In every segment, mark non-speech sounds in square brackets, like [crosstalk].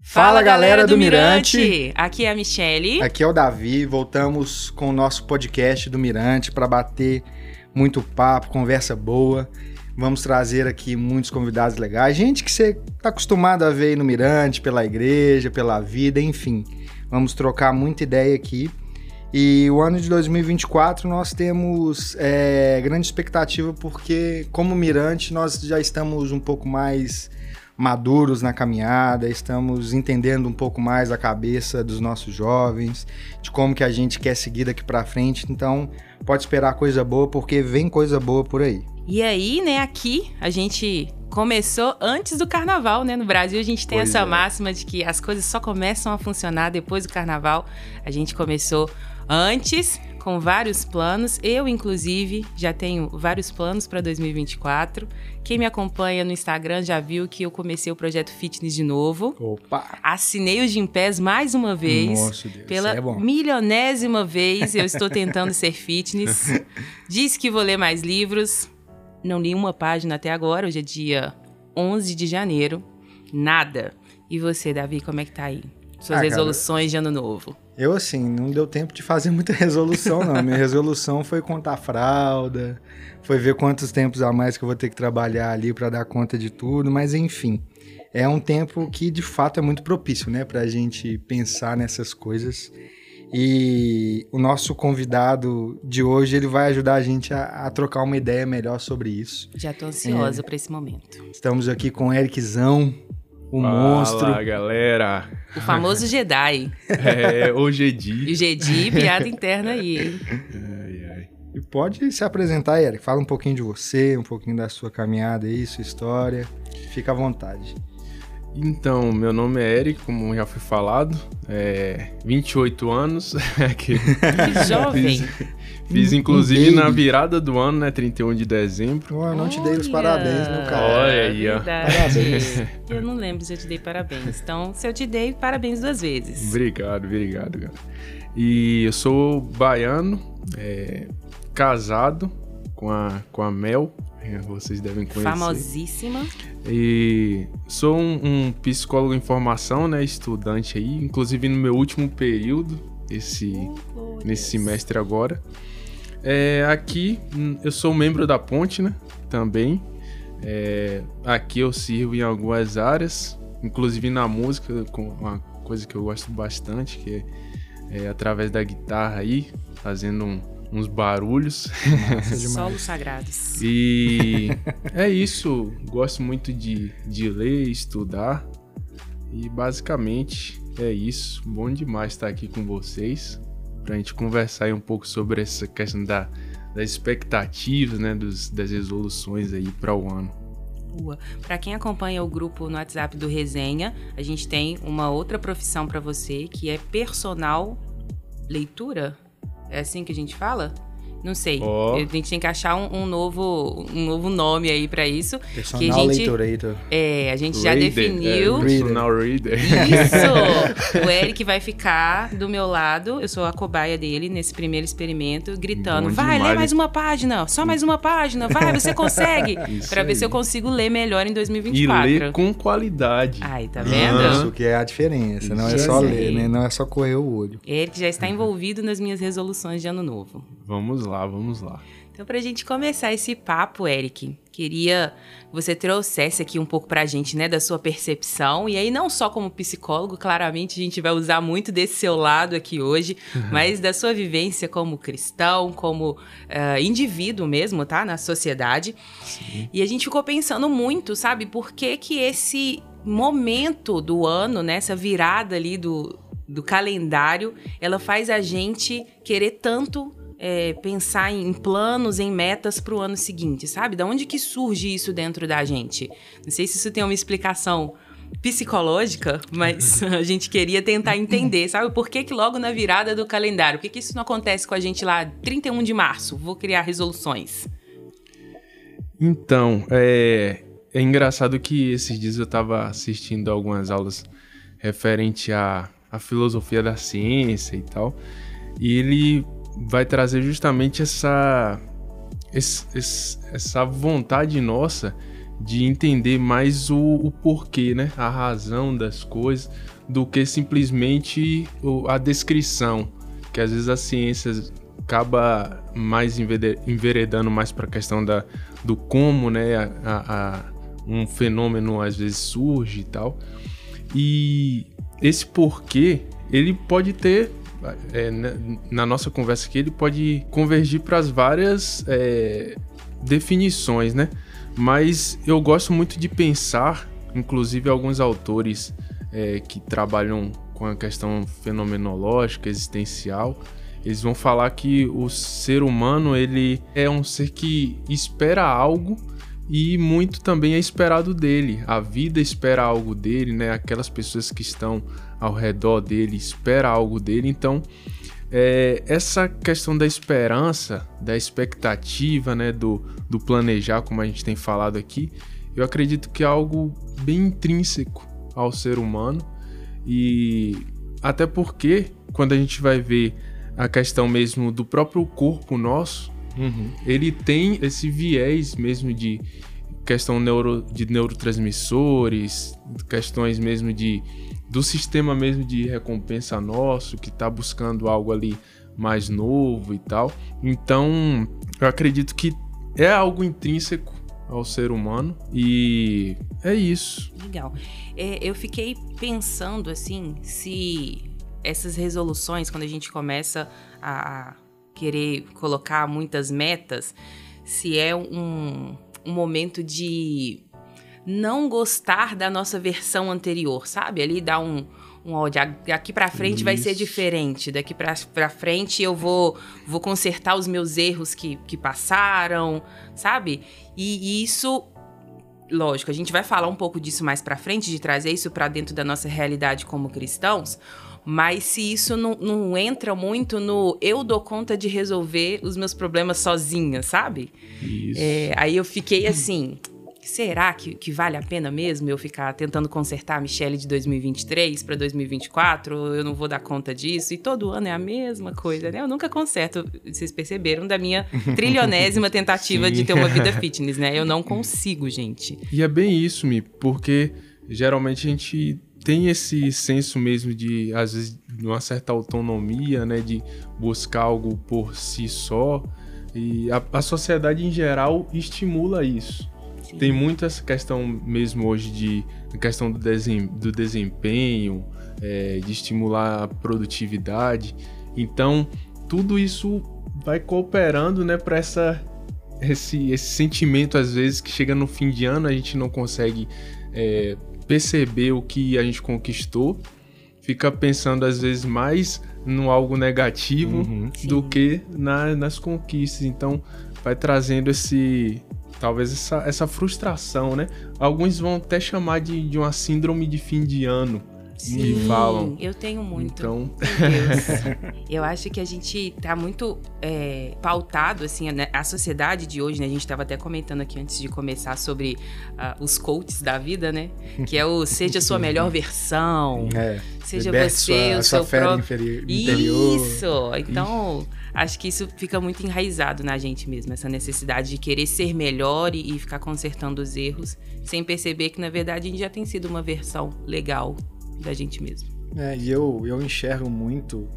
Fala, galera do Mirante. Aqui é a Michele. Aqui é o Davi. Voltamos com o nosso podcast do Mirante para bater muito papo, conversa boa. Vamos trazer aqui muitos convidados legais, gente que você está acostumado a ver aí no Mirante, pela igreja, pela vida, enfim. Vamos trocar muita ideia aqui. E o ano de 2024 nós temos é, grande expectativa porque, como Mirante, nós já estamos um pouco mais maduros na caminhada, estamos entendendo um pouco mais a cabeça dos nossos jovens, de como que a gente quer seguir daqui para frente. Então, pode esperar coisa boa porque vem coisa boa por aí. E aí, né, aqui a gente começou antes do carnaval, né? No Brasil a gente tem pois essa é. máxima de que as coisas só começam a funcionar depois do carnaval. A gente começou antes com vários planos. Eu, inclusive, já tenho vários planos para 2024. Quem me acompanha no Instagram já viu que eu comecei o projeto Fitness de novo. Opa! Assinei o Gympass mais uma vez. Nossa, Deus, pela é milionésima [laughs] vez eu estou tentando ser fitness. [laughs] Disse que vou ler mais livros. Não li uma página até agora. Hoje é dia 11 de janeiro. Nada. E você, Davi, como é que tá aí? Suas ah, resoluções cara, de ano novo. Eu, assim, não deu tempo de fazer [laughs] muita resolução, não. Minha resolução foi contar fralda, foi ver quantos tempos a mais que eu vou ter que trabalhar ali para dar conta de tudo, mas enfim. É um tempo que de fato é muito propício, né, para a gente pensar nessas coisas. E o nosso convidado de hoje ele vai ajudar a gente a, a trocar uma ideia melhor sobre isso. Já estou ansiosa é, para esse momento. Estamos aqui com o Ericzão, o Fala, monstro. Fala, galera. O famoso Jedi. [laughs] é, o Jedi. O Jedi, piada interna aí, hein? Ai, ai. E pode se apresentar, Eric. Fala um pouquinho de você, um pouquinho da sua caminhada aí, sua história. Fica à vontade. Então, meu nome é Eric, como já foi falado, é 28 anos. [laughs] que, que jovem! Fiz, fiz inclusive na virada do ano, né? 31 de dezembro. Oh, eu não te dei os parabéns, meu cara. Olha aí, ó. Parabéns. Eu não lembro se eu te dei parabéns. Então, se eu te dei, parabéns duas vezes. Obrigado, obrigado, cara. E eu sou baiano, é, casado com a, com a Mel, é, vocês devem conhecer. Famosíssima. E sou um, um, psicólogo em formação, né? Estudante aí, inclusive no meu último período, esse, oh, nesse semestre agora. É, aqui hum, eu sou membro da Ponte, né? Também. É, aqui eu sirvo em algumas áreas, inclusive na música, com uma coisa que eu gosto bastante, que é, é através da guitarra aí, fazendo um uns barulhos. [laughs] Solos sagrados. E é isso. Gosto muito de, de ler, estudar. E basicamente é isso. Bom demais estar aqui com vocês. Pra gente conversar um pouco sobre essa questão da, das expectativas, né? Dos, das resoluções aí para o ano. Para quem acompanha o grupo no WhatsApp do Resenha, a gente tem uma outra profissão para você que é personal leitura. É assim que a gente fala? Não sei. Oh. A gente tem que achar um, um, novo, um novo nome aí para isso. Personal que a gente. É, a gente já definiu. É, personal reader. Isso! [laughs] o Eric vai ficar do meu lado. Eu sou a cobaia dele nesse primeiro experimento, gritando: Bom vai, demais. lê mais uma página, só mais uma página, vai, você consegue. [laughs] para ver se eu consigo ler melhor em 2024. E ler com qualidade. Ai, tá vendo? Isso que é a diferença. Não é só ler, né? Não é só correr o olho. Eric já está envolvido nas minhas resoluções de ano novo. Vamos lá, vamos lá. Então, para a gente começar esse papo, Eric, queria que você trouxesse aqui um pouco para a gente, né, da sua percepção. E aí, não só como psicólogo, claramente a gente vai usar muito desse seu lado aqui hoje, uhum. mas da sua vivência como cristão, como uh, indivíduo mesmo, tá? Na sociedade. Sim. E a gente ficou pensando muito, sabe, por que que esse momento do ano, né, essa virada ali do, do calendário, ela faz a gente querer tanto é, pensar em planos, em metas para o ano seguinte, sabe? Da onde que surge isso dentro da gente? Não sei se isso tem uma explicação psicológica, mas [laughs] a gente queria tentar entender, sabe? Por que, que logo na virada do calendário? Por que, que isso não acontece com a gente lá 31 de março? Vou criar resoluções. Então, é, é engraçado que esses dias eu estava assistindo algumas aulas referente à, à filosofia da ciência e tal, e ele vai trazer justamente essa, esse, essa vontade nossa de entender mais o, o porquê, né? A razão das coisas, do que simplesmente a descrição, que às vezes a ciência acaba mais enveredando mais para a questão da, do como, né? A, a, um fenômeno às vezes surge e tal. E esse porquê, ele pode ter é, na nossa conversa aqui, ele pode convergir para as várias é, definições, né? Mas eu gosto muito de pensar, inclusive alguns autores é, que trabalham com a questão fenomenológica, existencial, eles vão falar que o ser humano ele é um ser que espera algo e muito também é esperado dele. A vida espera algo dele, né? Aquelas pessoas que estão ao redor dele espera algo dele. Então, é, essa questão da esperança, da expectativa, né, do, do planejar, como a gente tem falado aqui, eu acredito que é algo bem intrínseco ao ser humano e até porque quando a gente vai ver a questão mesmo do próprio corpo nosso, Uhum. Ele tem esse viés mesmo de questão neuro, de neurotransmissores, questões mesmo de do sistema mesmo de recompensa nosso, que está buscando algo ali mais novo e tal. Então, eu acredito que é algo intrínseco ao ser humano e é isso. Legal. É, eu fiquei pensando assim, se essas resoluções, quando a gente começa a querer colocar muitas metas, se é um, um momento de não gostar da nossa versão anterior, sabe? Ali dá um, um ódio. Daqui para frente isso. vai ser diferente. Daqui para frente eu vou vou consertar os meus erros que, que passaram, sabe? E, e isso lógico, a gente vai falar um pouco disso mais para frente, de trazer isso para dentro da nossa realidade como cristãos, mas se isso não, não entra muito no eu dou conta de resolver os meus problemas sozinha, sabe? Isso. É, aí eu fiquei assim. Será que, que vale a pena mesmo eu ficar tentando consertar a Michelle de 2023 para 2024? Eu não vou dar conta disso. E todo ano é a mesma coisa, né? Eu nunca conserto, vocês perceberam, da minha trilionésima [laughs] tentativa de ter uma vida [laughs] fitness, né? Eu não consigo, gente. E é bem isso, Mi, porque geralmente a gente tem esse senso mesmo de, às vezes, de uma certa autonomia, né? De buscar algo por si só. E a, a sociedade em geral estimula isso. Sim. Tem muito essa questão mesmo hoje de questão do, desem, do desempenho, é, de estimular a produtividade. Então, tudo isso vai cooperando, né, para essa esse, esse sentimento às vezes que chega no fim de ano a gente não consegue é, perceber o que a gente conquistou, fica pensando às vezes mais no algo negativo uhum, do que na, nas conquistas. Então, vai trazendo esse talvez essa, essa frustração, né? Alguns vão até chamar de, de uma síndrome de fim de ano Sim, falam. Eu tenho muito. Então. [laughs] eu acho que a gente tá muito é, pautado, assim, né? a sociedade de hoje, né? A gente tava até comentando aqui antes de começar sobre uh, os coaches da vida, né? Que é o [laughs] seja a sua melhor versão. É. Seja você sua, o seu próprio. Interior. Isso! Então. Ixi. Acho que isso fica muito enraizado na gente mesmo, essa necessidade de querer ser melhor e, ficar consertando os erros, sem perceber que na verdade a gente já tem sido uma versão legal da gente mesmo. É, e eu, eu enxergo muito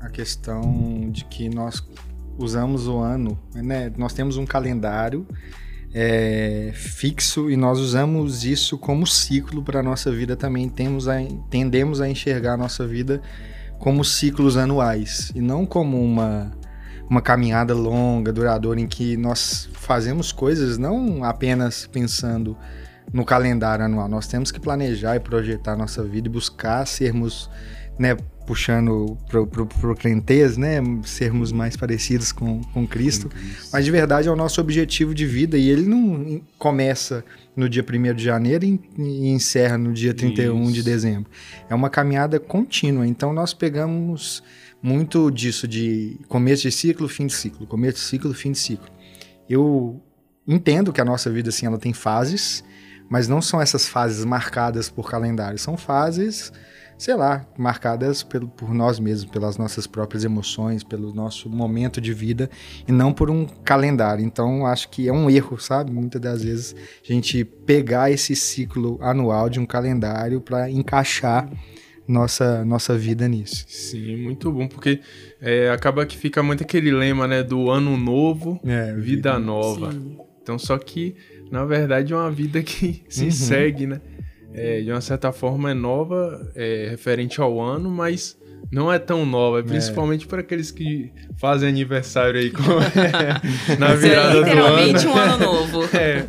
a questão de que nós usamos o ano, né? Nós temos um calendário é, fixo e nós usamos isso como ciclo para a nossa vida também. Temos a, tendemos a enxergar a nossa vida como ciclos anuais e não como uma, uma caminhada longa, duradoura, em que nós fazemos coisas não apenas pensando no calendário anual. Nós temos que planejar e projetar nossa vida e buscar sermos, né, puxando pro, pro, pro crentez, né, sermos mais parecidos com, com Cristo. Mas de verdade é o nosso objetivo de vida e ele não começa no dia 1 de janeiro e, e encerra no dia 31 Isso. de dezembro. É uma caminhada contínua. Então nós pegamos muito disso de começo de ciclo, fim de ciclo, começo de ciclo, fim de ciclo. Eu entendo que a nossa vida assim ela tem fases Mas não são essas fases marcadas por calendário, são fases, sei lá, marcadas pelo, por nós mesmos, pelas nossas próprias emoções, pelo nosso momento de vida e não por um calendário. Então, acho que é um erro, sabe? Muitas das vezes a gente pegar esse ciclo anual de um calendário para encaixar nossa, nossa vida nisso. Sim, muito bom, porque é, acaba que fica muito aquele lema, né, do ano novo, é, vida, vida, nova. Sim. Então, só que, na verdade, é uma vida que [laughs] se uhum. segue, né? É, de uma certa forma é nova, é, referente ao ano, mas não é tão nova, é principalmente é. para aqueles que fazem aniversário aí com... [laughs] na virada do ano. Literalmente um ano novo. [laughs] É.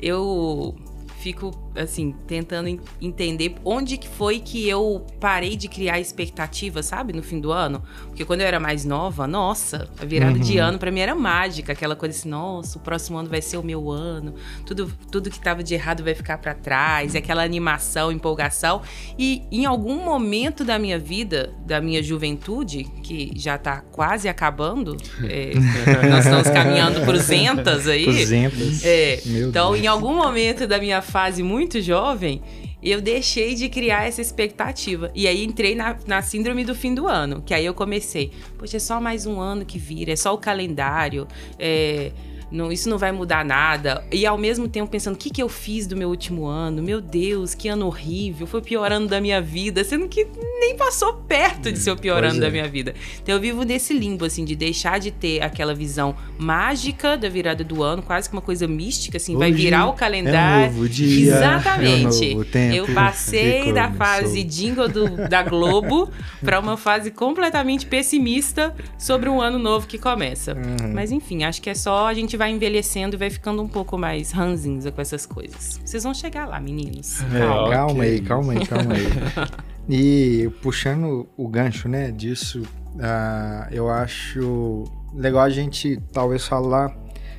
Eu fico assim, tentando entender onde que foi que eu parei de criar expectativa, sabe, no fim do ano. Porque quando eu era mais nova, nossa, a virada uhum. de ano para mim era mágica, aquela coisa assim, nossa, o próximo ano vai ser o meu ano, tudo, tudo que tava de errado vai ficar para trás, aquela animação, empolgação. E em algum momento da minha vida, da minha juventude, que já tá quase acabando, é, [laughs] nós estamos caminhando por zentas aí. Cruzentas. É, então, Deus. em algum momento da minha fase muito muito jovem, eu deixei de criar essa expectativa. E aí entrei na, na síndrome do fim do ano, que aí eu comecei, poxa, é só mais um ano que vira, é só o calendário, é não, isso não vai mudar nada. E ao mesmo tempo pensando, o que, que eu fiz do meu último ano? Meu Deus, que ano horrível, foi o pior ano da minha vida, sendo que nem passou perto de ser o pior ano é. da minha vida. Então eu vivo nesse limbo, assim, de deixar de ter aquela visão mágica da virada do ano, quase que uma coisa mística, assim, Hoje vai virar o calendário. É um novo dia, Exatamente. É um novo tempo, eu [laughs] passei da fase jingle do, da Globo [laughs] para uma fase completamente pessimista sobre um ano novo que começa. Uhum. Mas enfim, acho que é só a gente vai envelhecendo e vai ficando um pouco mais ranzinza com essas coisas. Vocês vão chegar lá, meninos. É, calma. calma aí, calma aí, calma aí. [laughs] e puxando o gancho, né, disso, uh, eu acho legal a gente talvez falar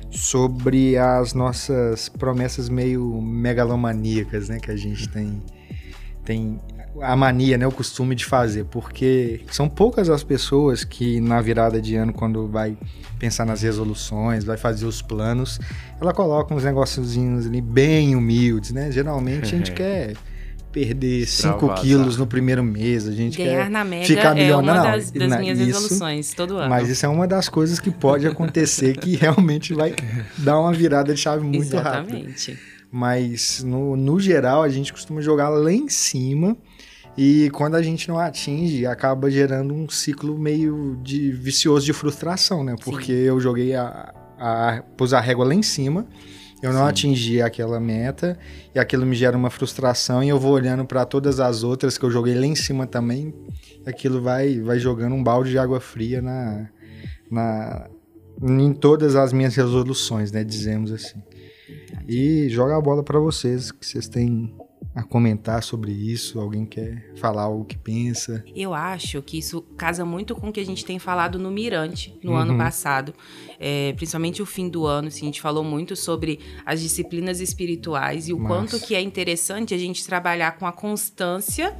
sobre as nossas promessas meio megalomaníacas, né, que a gente tem tem a mania, né, o costume de fazer, porque são poucas as pessoas que na virada de ano, quando vai pensar nas resoluções, vai fazer os planos, ela coloca uns negóciozinhos ali bem humildes, né? Geralmente a gente [laughs] quer perder 5 quilos no primeiro mês, a gente Ganhar quer na média ficar milionário. É uma das, das minhas isso, resoluções todo ano. Mas isso é uma das coisas que pode acontecer que realmente vai dar uma virada de chave muito rápida. Exatamente. Mas no, no geral a gente costuma jogar lá em cima e quando a gente não atinge, acaba gerando um ciclo meio de vicioso de frustração, né? Porque Sim. eu joguei a, a. pus a régua lá em cima, eu não Sim. atingi aquela meta, e aquilo me gera uma frustração, e eu vou olhando para todas as outras que eu joguei lá em cima também, e aquilo vai, vai jogando um balde de água fria na, na, em todas as minhas resoluções, né? Dizemos assim. E joga a bola para vocês, que vocês têm a comentar sobre isso? Alguém quer falar algo que pensa? Eu acho que isso casa muito com o que a gente tem falado no Mirante no uhum. ano passado. É, principalmente o fim do ano, assim, a gente falou muito sobre as disciplinas espirituais e o Massa. quanto que é interessante a gente trabalhar com a constância,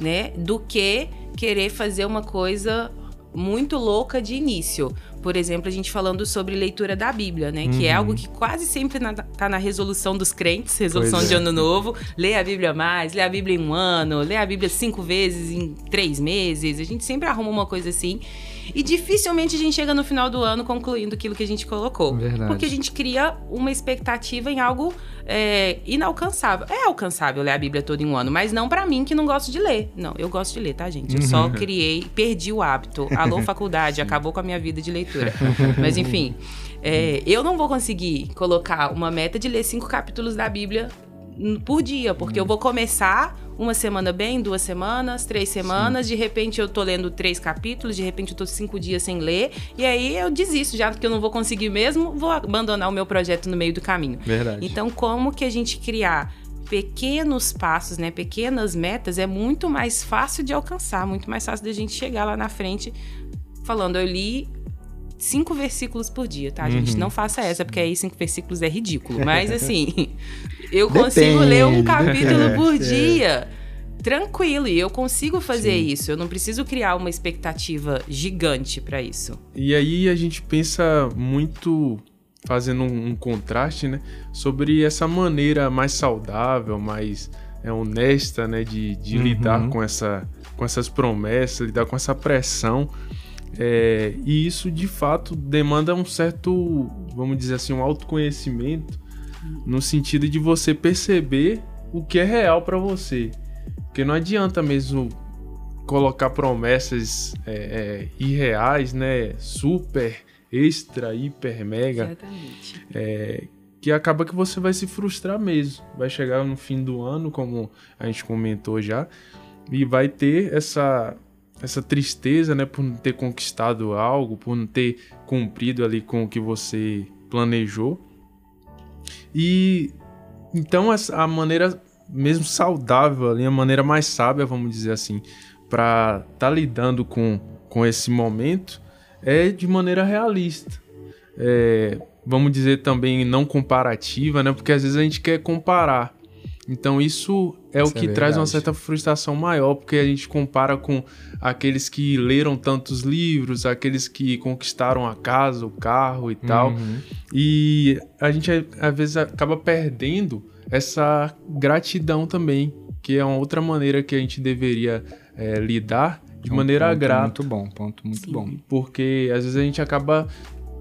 né, do que querer fazer uma coisa muito louca de início por exemplo, a gente falando sobre leitura da Bíblia, né? Uhum. Que é algo que quase sempre na, tá na resolução dos crentes, resolução pois de é. ano novo. Lê a Bíblia mais, lê a Bíblia em um ano, lê a Bíblia cinco vezes em três meses. A gente sempre arruma uma coisa assim. E dificilmente a gente chega no final do ano concluindo aquilo que a gente colocou. Verdade. Porque a gente cria uma expectativa em algo é, inalcançável. É alcançável ler a Bíblia toda em um ano, mas não para mim que não gosto de ler. Não, eu gosto de ler, tá, gente? Eu só uhum. [laughs] criei, perdi o hábito. Alô, faculdade, [laughs] acabou com a minha vida de leitura. Mas enfim, é, eu não vou conseguir colocar uma meta de ler cinco capítulos da Bíblia por dia, porque eu vou começar uma semana bem, duas semanas, três semanas, Sim. de repente eu tô lendo três capítulos, de repente eu tô cinco dias sem ler, e aí eu desisto, já que eu não vou conseguir mesmo, vou abandonar o meu projeto no meio do caminho. Verdade. Então, como que a gente criar pequenos passos, né, pequenas metas, é muito mais fácil de alcançar, muito mais fácil da gente chegar lá na frente falando, eu li cinco versículos por dia, tá, gente? Uhum. Não faça essa, porque aí cinco versículos é ridículo. Mas [laughs] assim, eu consigo Depende. ler um capítulo [laughs] por é. dia. Tranquilo, e eu consigo fazer Sim. isso. Eu não preciso criar uma expectativa gigante para isso. E aí a gente pensa muito fazendo um, um, contraste, né, sobre essa maneira mais saudável, mais é, honesta, né, de, de uhum. lidar com, essa, com essas promessas, lidar com essa pressão. É, e isso de fato demanda um certo, vamos dizer assim, um autoconhecimento no sentido de você perceber o que é real para você. Porque não adianta mesmo colocar promessas é, é, irreais, né? Super, extra, hiper, mega. Exatamente. É, que acaba que você vai se frustrar mesmo. Vai chegar no fim do ano, como a gente comentou já, e vai ter essa essa tristeza, né, por não ter conquistado algo, por não ter cumprido ali com o que você planejou. E então a maneira mesmo saudável, ali, a maneira mais sábia, vamos dizer assim, para estar tá lidando com, com esse momento é de maneira realista. É, vamos dizer também não comparativa, né? Porque às vezes a gente quer comparar. Então isso é isso o que é traz uma certa frustração maior, porque a gente compara com aqueles que leram tantos livros, aqueles que conquistaram a casa, o carro e tal. Uhum. E a gente às vezes acaba perdendo essa gratidão também, que é uma outra maneira que a gente deveria é, lidar de um maneira grata. Muito bom, ponto muito Sim. bom. Porque às vezes a gente acaba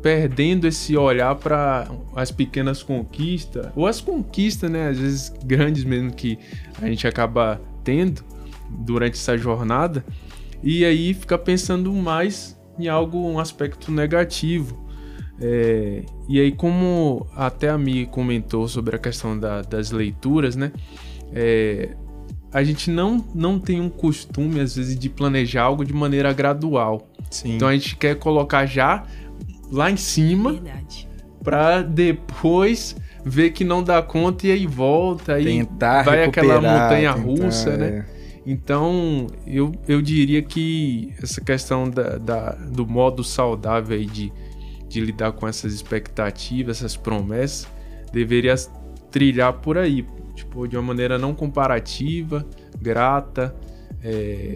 perdendo esse olhar para as pequenas conquistas, ou as conquistas, né, às vezes grandes mesmo que a gente acaba tendo durante essa jornada, e aí fica pensando mais em algo, um aspecto negativo. É, e aí, como até a Mi comentou sobre a questão da, das leituras, né? É, a gente não, não tem um costume, às vezes, de planejar algo de maneira gradual. Sim. Então a gente quer colocar já lá em cima para depois ver que não dá conta e aí volta. Aí tentar vai aquela montanha tentar, russa, né? É. Então, eu, eu diria que essa questão da, da, do modo saudável aí de, de lidar com essas expectativas, essas promessas, deveria trilhar por aí tipo, de uma maneira não comparativa, grata, é,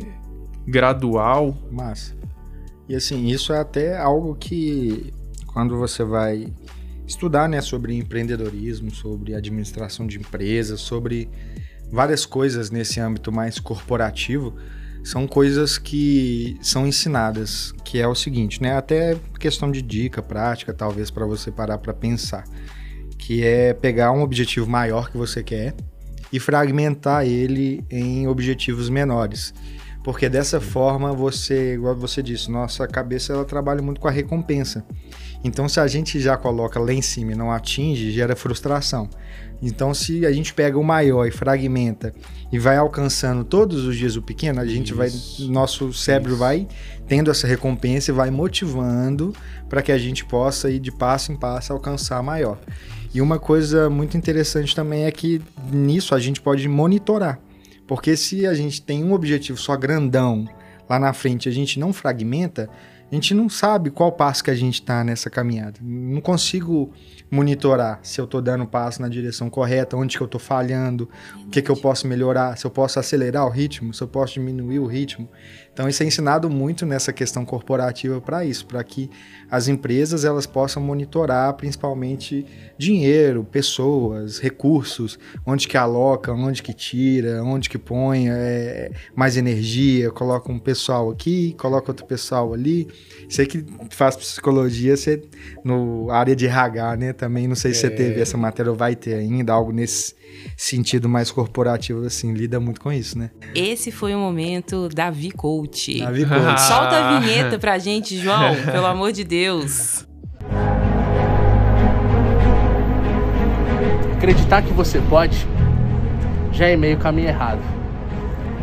gradual. Massa. E assim, isso é até algo que quando você vai estudar, né, sobre empreendedorismo, sobre administração de empresas, sobre várias coisas nesse âmbito mais corporativo, são coisas que são ensinadas, que é o seguinte, né, até questão de dica prática, talvez para você parar para pensar que é pegar um objetivo maior que você quer e fragmentar ele em objetivos menores. Porque dessa forma você, igual você disse, nossa cabeça ela trabalha muito com a recompensa. Então se a gente já coloca lá em cima e não atinge, gera frustração. Então se a gente pega o maior e fragmenta e vai alcançando todos os dias o pequeno, a gente Isso. vai nosso cérebro Isso. vai tendo essa recompensa e vai motivando para que a gente possa ir de passo em passo alcançar maior. E uma coisa muito interessante também é que nisso a gente pode monitorar. Porque se a gente tem um objetivo só grandão lá na frente, a gente não fragmenta, a gente não sabe qual passo que a gente está nessa caminhada. Não consigo monitorar se eu estou dando passo na direção correta, onde que eu estou falhando, o que, que eu posso melhorar, se eu posso acelerar o ritmo, se eu posso diminuir o ritmo. Então isso é ensinado muito nessa questão corporativa para isso, para que as empresas elas possam monitorar principalmente dinheiro, pessoas, recursos, onde que aloca, onde que tira, onde que põe é, mais energia, coloca um pessoal aqui, coloca outro pessoal ali. Você que faz psicologia, você no área de RH, né? Também não sei se é... você teve essa matéria ou vai ter ainda algo nesse sentido mais corporativo, assim, lida muito com isso, né? Esse foi o momento Davi Coach. Davi Coach. [laughs] Solta a vinheta pra gente, João, pelo amor de Deus. Acreditar que você pode já é meio caminho errado.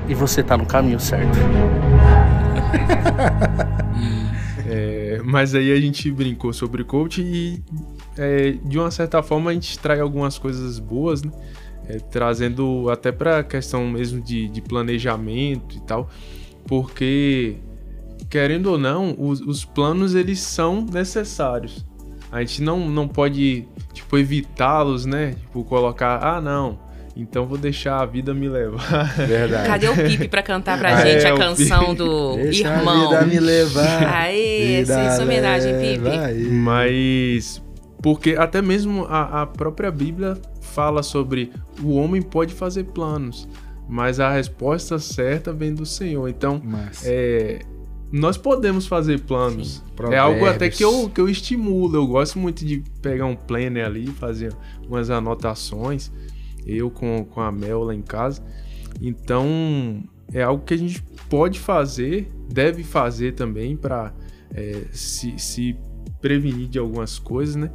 E você tá no caminho certo. [laughs] mas aí a gente brincou sobre coach e é, de uma certa forma a gente traz algumas coisas boas, né? É, trazendo até para a questão mesmo de, de, planejamento e tal, porque querendo ou não, os, os, planos eles são necessários. A gente não, não pode tipo evitá-los, né? Tipo colocar, ah não, então vou deixar a vida me levar. [laughs] Verdade. Cadê o Pipe para cantar pra [laughs] ah, gente é, a canção do Deixa Irmão? A vida me levar. Aê, vida essa homenagem, Pipe. Mas Porque até mesmo a, a própria Bíblia fala sobre o homem pode fazer planos, mas a resposta certa vem do Senhor. Então, Mas, é, nós podemos fazer planos. É algo até que eu, que eu estimulo. Eu gosto muito de pegar um planner ali, fazer umas anotações. Eu com, com a Mel lá em casa. Então, é algo que a gente pode fazer, deve fazer também para é, se, se prevenir de algumas coisas, né?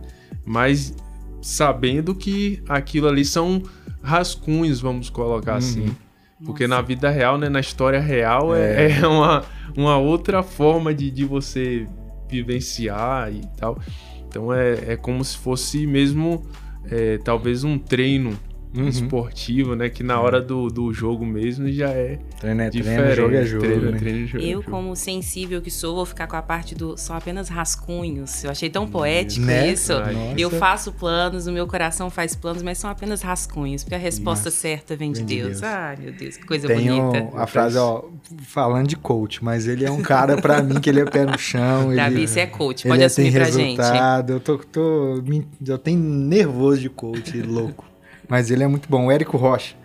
Mas sabendo que aquilo ali são rascunhos, vamos colocar assim. Porque na vida real, né, na história real, é, [laughs] é uma, uma outra forma de, de você vivenciar e tal. Então é, é como se fosse mesmo, é, talvez um treino Uhum. esportivo, né? Que na hora do, do jogo mesmo já é treino é treino, diferente. jogo é jogo, treino, né? treino, jogo é Eu, jogo. como sensível que sou, vou ficar com a parte do são apenas rascunhos. Eu achei tão poético Né? isso. Ai, Eu Nossa. faço planos, o meu coração faz planos, mas são apenas rascunhos, porque a resposta Nossa, certa vem de vem de Deus. Deus. Ai, meu Deus, que coisa Tem bonita. a frase, ó, falando de coach, mas ele é um cara pra mim que ele é pé no chão. Davi, ele, você é coach, ele pode é- assumir tem pra gente. resultado. Eu tô, tô, eu tenho nervoso de coach, louco. Mas ele é muito bom. O Érico Rocha.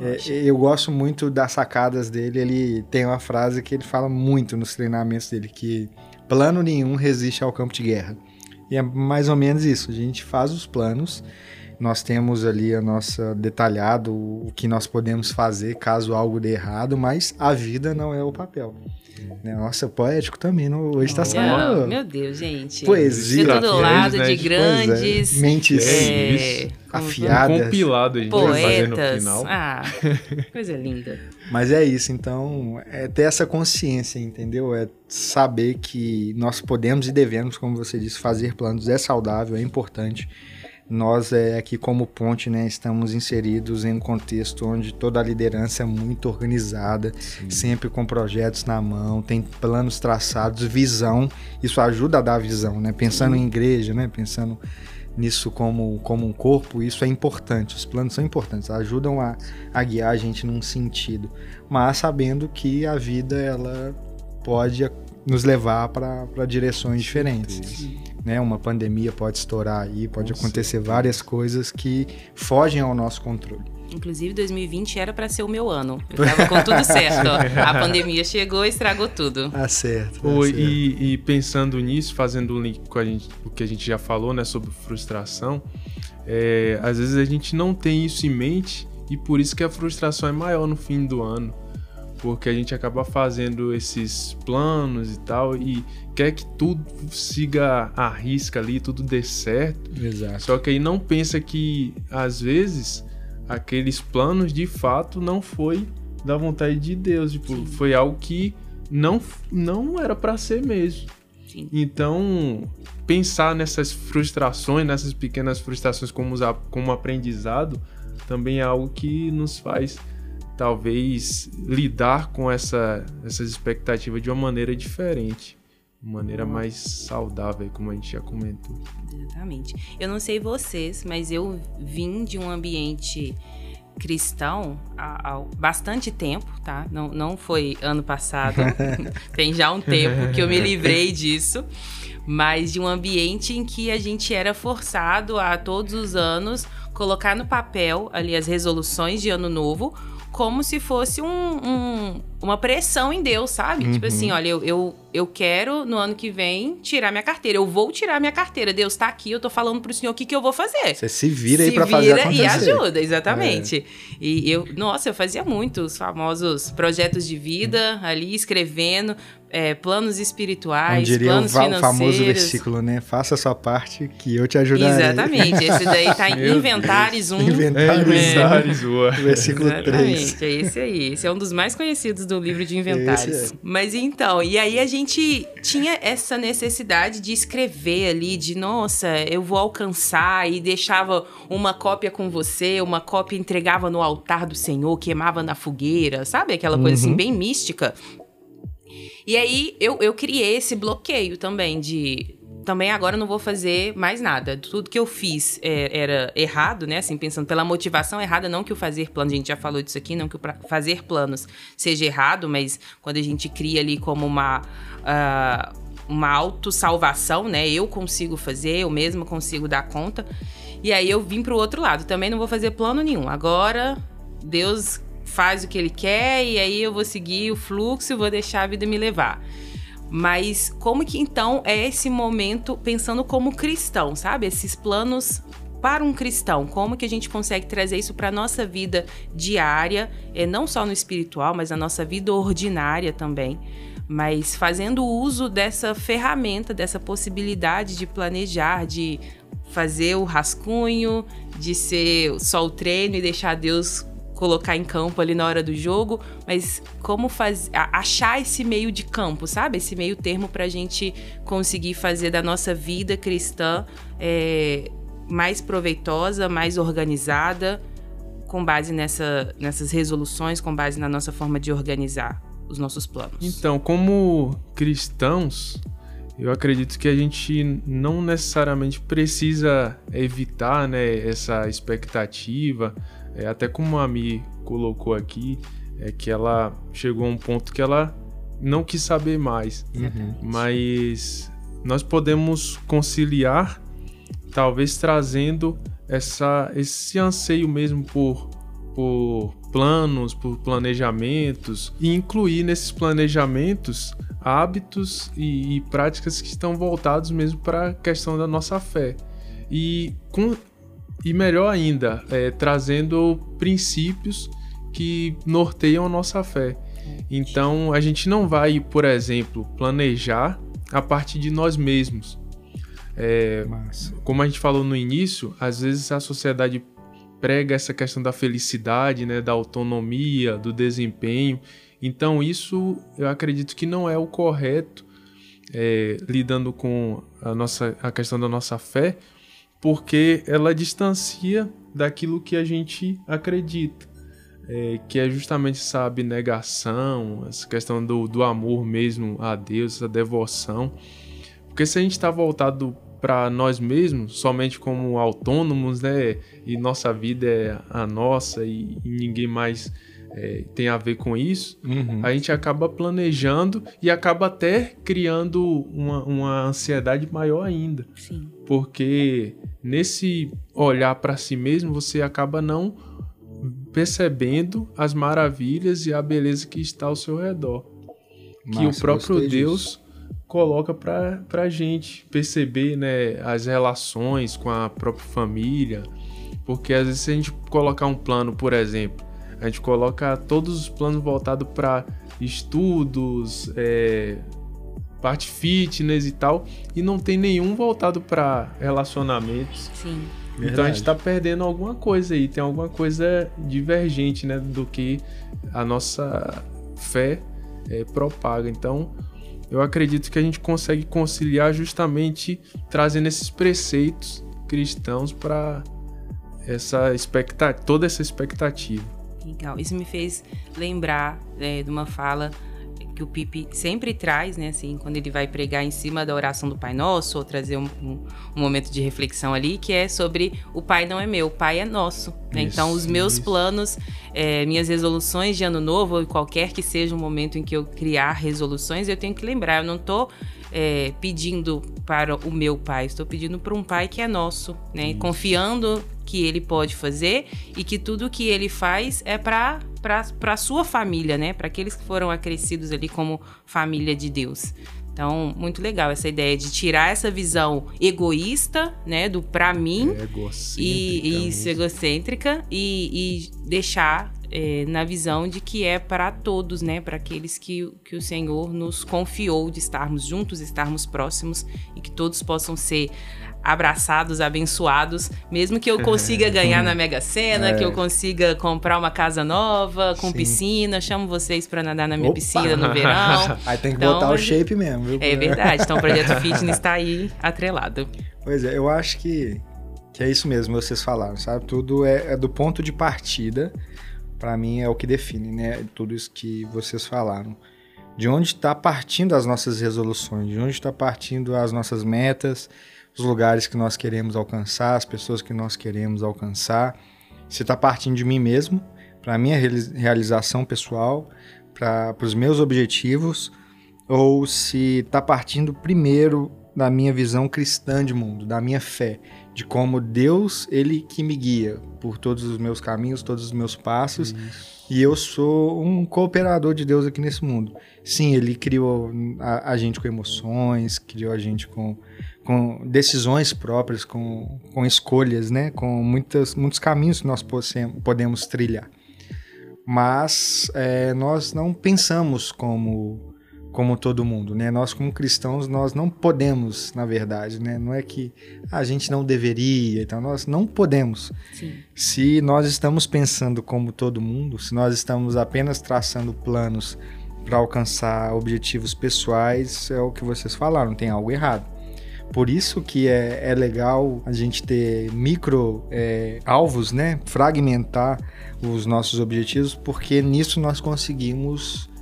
É, eu gosto muito das sacadas dele. Ele tem uma frase que ele fala muito nos treinamentos dele, que plano nenhum resiste ao campo de guerra. E é mais ou menos isso. A gente faz os planos, nós temos ali a nossa detalhado o que nós podemos fazer caso algo dê errado, mas a vida não é o papel. Nossa, poético também. Não, hoje está saindo meu Deus, gente. poesia. Eu tô do Pois, lado né? de é. grandes. mentes é, isso. como- afiadas. Um compilado a gente Poetas. final. Ah, coisa linda. [laughs] Mas é isso, então, é ter essa consciência, entendeu? É saber que nós podemos e devemos, como você disse, fazer planos. É saudável, é importante. Nós, é, aqui como ponte, né, estamos inseridos em um contexto onde toda a liderança é muito organizada, sempre com projetos na mão, tem planos traçados, visão. Isso ajuda a dar visão, né? Pensando em igreja, né? Pensando nisso como, como um corpo, isso é importante. Os planos são importantes, ajudam a, a guiar a gente num sentido, mas sabendo que a vida ela pode nos levar para direções diferentes. Né? Uma pandemia pode estourar aí, pode Com acontecer várias coisas que fogem ao nosso controle. Inclusive, 2020 era pra ser o meu ano. Eu tava com tudo certo. ó. A [laughs] pandemia chegou e estragou tudo. Tá certo. tá certo. e, e pensando nisso, fazendo um link com a gente, o que a gente já falou, né, sobre frustração, é, às vezes a gente não tem isso em mente e por isso que a frustração é maior no fim do ano. Porque a gente acaba fazendo esses planos e tal e quer que tudo siga a risca ali, tudo dê certo. Exato. Só que aí não pensa que, às vezes, aqueles planos de fato não foi da vontade de Deus. Tipo, Sim. foi algo que não, não era pra ser mesmo. Sim. Então, pensar nessas frustrações, nessas pequenas frustrações como, como aprendizado, também é algo que nos faz, talvez, lidar com essa, essas expectativas de uma maneira diferente. Uma maneira mais saudável, como a gente já comentou. Exatamente. Eu não sei vocês, mas eu vim de um ambiente cristão há, há bastante tempo, tá? Não, não foi ano passado. [laughs] Tem já um tempo que eu me livrei disso. Mas de um ambiente em que a gente era forçado a todos os anos colocar no papel ali as resoluções de ano novo como se fosse um, um- uma pressão em Deus, sabe? Tipo assim, olha, eu, eu, eu quero no ano que vem tirar minha carteira. Eu vou tirar minha carteira. Deus tá aqui, eu tô falando pro senhor o que, que eu vou fazer. Você se vira aí Se para fazer vira acontecer. e ajuda, exatamente. E eu, nossa, eu fazia muito os famosos projetos de vida ali, escrevendo é, planos espirituais, diria o planos va- financeiros. famoso versículo, né? Faça a sua parte que eu te ajudarei. Exatamente. Esse daí tá em [laughs] Meu Inventares 1. Inventário É. Inventários, boa. [laughs] Versículo 3. Exatamente, é esse aí. Esse é um dos mais conhecidos do livro de inventários. É. Mas então, e aí a gente tinha essa necessidade de escrever ali, de nossa, eu vou alcançar, e deixava uma cópia com você, uma cópia entregava no altar do Senhor, queimava na fogueira, sabe? Aquela coisa assim, Uhum. bem mística. E aí eu, eu criei esse bloqueio também de. Também agora não vou fazer mais nada. Tudo que eu fiz é, era errado, né? Assim, pensando pela motivação errada, não que o fazer planos, a gente já falou disso aqui, não que o fazer planos seja errado, mas quando a gente cria ali como uma. ah, uma autossalvação, né? Eu consigo fazer, eu mesma consigo dar conta. E aí eu vim pro outro lado. Também não vou fazer plano nenhum. Agora, Deus faz o que ele quer e aí eu vou seguir o fluxo e vou deixar a vida me levar. Mas como que então é esse momento pensando como cristão, sabe? Esses planos para um cristão, como que a gente consegue trazer isso para nossa vida diária, é não só no espiritual, mas na nossa vida ordinária também, mas fazendo uso dessa ferramenta, dessa possibilidade de planejar, de fazer o rascunho, de ser só o treino e deixar Deus colocar em campo ali na hora do jogo, mas como fazer, achar esse meio de campo, sabe? Esse meio termo para a gente conseguir fazer da nossa vida cristã é, mais proveitosa, mais organizada, com base nessa, nessas resoluções, com base na nossa forma de organizar os nossos planos. Então, como cristãos, eu acredito que a gente não necessariamente precisa evitar né, essa expectativa, é, até como a Mi colocou aqui, é que ela chegou a um ponto que ela não quis saber mais. Uhum. Mas nós podemos conciliar, talvez trazendo essa, esse anseio mesmo por, por planos, por planejamentos, e incluir nesses planejamentos hábitos e, e práticas que estão voltados mesmo para a questão da nossa fé. E com e melhor ainda, é, trazendo princípios que norteiam a nossa fé. Então a gente não vai, por exemplo, planejar a partir de nós mesmos. É, como a gente falou no início, às vezes a sociedade prega essa questão da felicidade, né, da autonomia, do desempenho. Então isso eu acredito que não é o correto é, lidando com a nossa a questão da nossa fé, porque ela distancia daquilo que a gente acredita. É, que é justamente essa abnegação, essa questão do, do amor mesmo a Deus, essa devoção. Porque se a gente está voltado para nós mesmos, somente como autônomos, né, e nossa vida é a nossa e, e ninguém mais é, tem a ver com isso, uhum. a gente acaba planejando e acaba até criando uma, uma ansiedade maior ainda. Sim. Porque nesse olhar para si mesmo, você acaba não percebendo as maravilhas e a beleza que está ao seu redor. Que o próprio Deus disso. coloca para a gente perceber né, as relações com a própria família. Porque às vezes, se a gente colocar um plano, por exemplo, a gente coloca todos os planos voltados para estudos, é, parte fitness e tal, e não tem nenhum voltado para relacionamentos. Sim. Verdade. Então a gente está perdendo alguma coisa aí, tem alguma coisa divergente, né, do que a nossa fé é, propaga. Então eu acredito que a gente consegue conciliar justamente trazendo esses preceitos cristãos para essa expectativa, toda essa expectativa. Legal. Isso me fez lembrar é, de uma fala que o Pipe sempre traz, né, assim, quando ele vai pregar em cima da oração do Pai Nosso, ou trazer um, um, um momento de reflexão ali, que é sobre o Pai não é meu, o Pai é nosso. Né? Isso, então, os meus isso. planos, é, minhas resoluções de ano novo, ou qualquer que seja o momento em que eu criar resoluções, eu tenho que lembrar, eu não estou é, pedindo para o meu pai, estou pedindo para um pai que é nosso, né? Isso. Confiando que ele pode fazer e que tudo que ele faz é para para sua família, né? Para aqueles que foram acrescidos ali como família de Deus. Então, muito legal essa ideia de tirar essa visão egoísta, né, do para mim é e isso egocêntrica e, e deixar é, na visão de que é para todos, né, para aqueles que, que o Senhor nos confiou de estarmos juntos, estarmos próximos e que todos possam ser abraçados, abençoados, mesmo que eu consiga [laughs] ganhar na Mega Sena, é. que eu consiga comprar uma casa nova com Sim. piscina, chamo vocês para nadar na minha Opa. piscina no verão. [laughs] Aí tem que então, botar o shape mesmo, viu? É verdade, então o projeto fitness está aí atrelado. Pois é, eu acho que, que é isso mesmo vocês falaram, sabe? Tudo é, é do ponto de partida, para mim é o que define, né? Tudo isso que vocês falaram. De onde está partindo as nossas resoluções, de onde está partindo as nossas metas, os lugares que nós queremos alcançar, as pessoas que nós queremos alcançar. Se está partindo de mim mesmo, para minha realização pessoal, para os meus objetivos, ou se está partindo primeiro da minha visão cristã de mundo, da minha fé, de como Deus, ele que me guia por todos os meus caminhos, todos os meus passos, Isso. e eu sou um cooperador de Deus aqui nesse mundo. Sim, ele criou a, a gente com emoções, criou a gente com, com decisões próprias, com, com escolhas, né? Com muitas, muitos caminhos que nós possamos, podemos trilhar. Mas é, nós não pensamos como como todo mundo, né? Nós como cristãos nós não podemos, na verdade, né? Não é que a gente não deveria, então nós não podemos. Sim. Se nós estamos pensando como todo mundo, se nós estamos apenas traçando planos para alcançar objetivos pessoais, é o que vocês falaram, tem algo errado. Por isso que é, é legal a gente ter micro é, alvos, né? Fragmentar os nossos objetivos, porque nisso nós conseguimos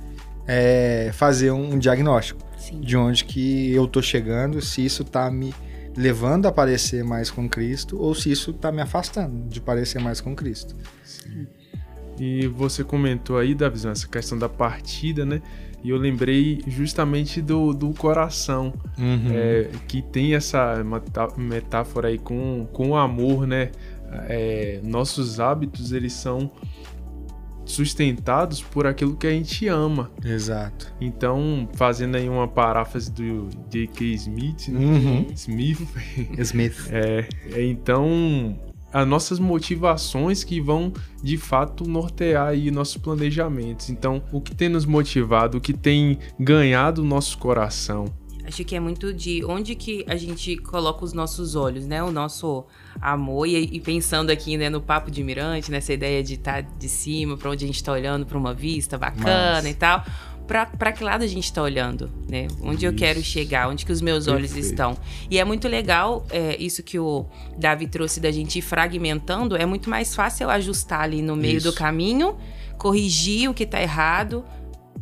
é, fazer um diagnóstico Sim. de onde que eu tô chegando, se isso tá me levando a parecer mais com Cristo ou se isso tá me afastando de parecer mais com Cristo. Sim. E você comentou aí, Davizão, essa questão da partida, né? E eu lembrei justamente do, do coração, uhum. é, que tem essa metáfora aí com, com o amor, né? É, nossos hábitos, eles são sustentados por aquilo que a gente ama. Exato. Então, fazendo aí uma paráfrase do J.K. Smith, né? uhum. Smith. Smith. [laughs] É, é, então, as nossas motivações que vão de fato nortear aí nossos planejamentos. Então, o que tem nos motivado, o que tem ganhado o nosso coração, Acho que é muito de onde que a gente coloca os nossos olhos, né? O nosso amor. E, e pensando aqui, né, no papo de mirante, nessa ideia de estar tá de cima, para onde a gente está olhando, para uma vista bacana Mas... e tal. Para que lado a gente está olhando, né? Onde isso. eu quero chegar, onde que os meus Perfeito. olhos estão. E é muito legal é, isso que o Davi trouxe da gente ir fragmentando. É muito mais fácil eu ajustar ali no meio isso. do caminho, corrigir o que está errado,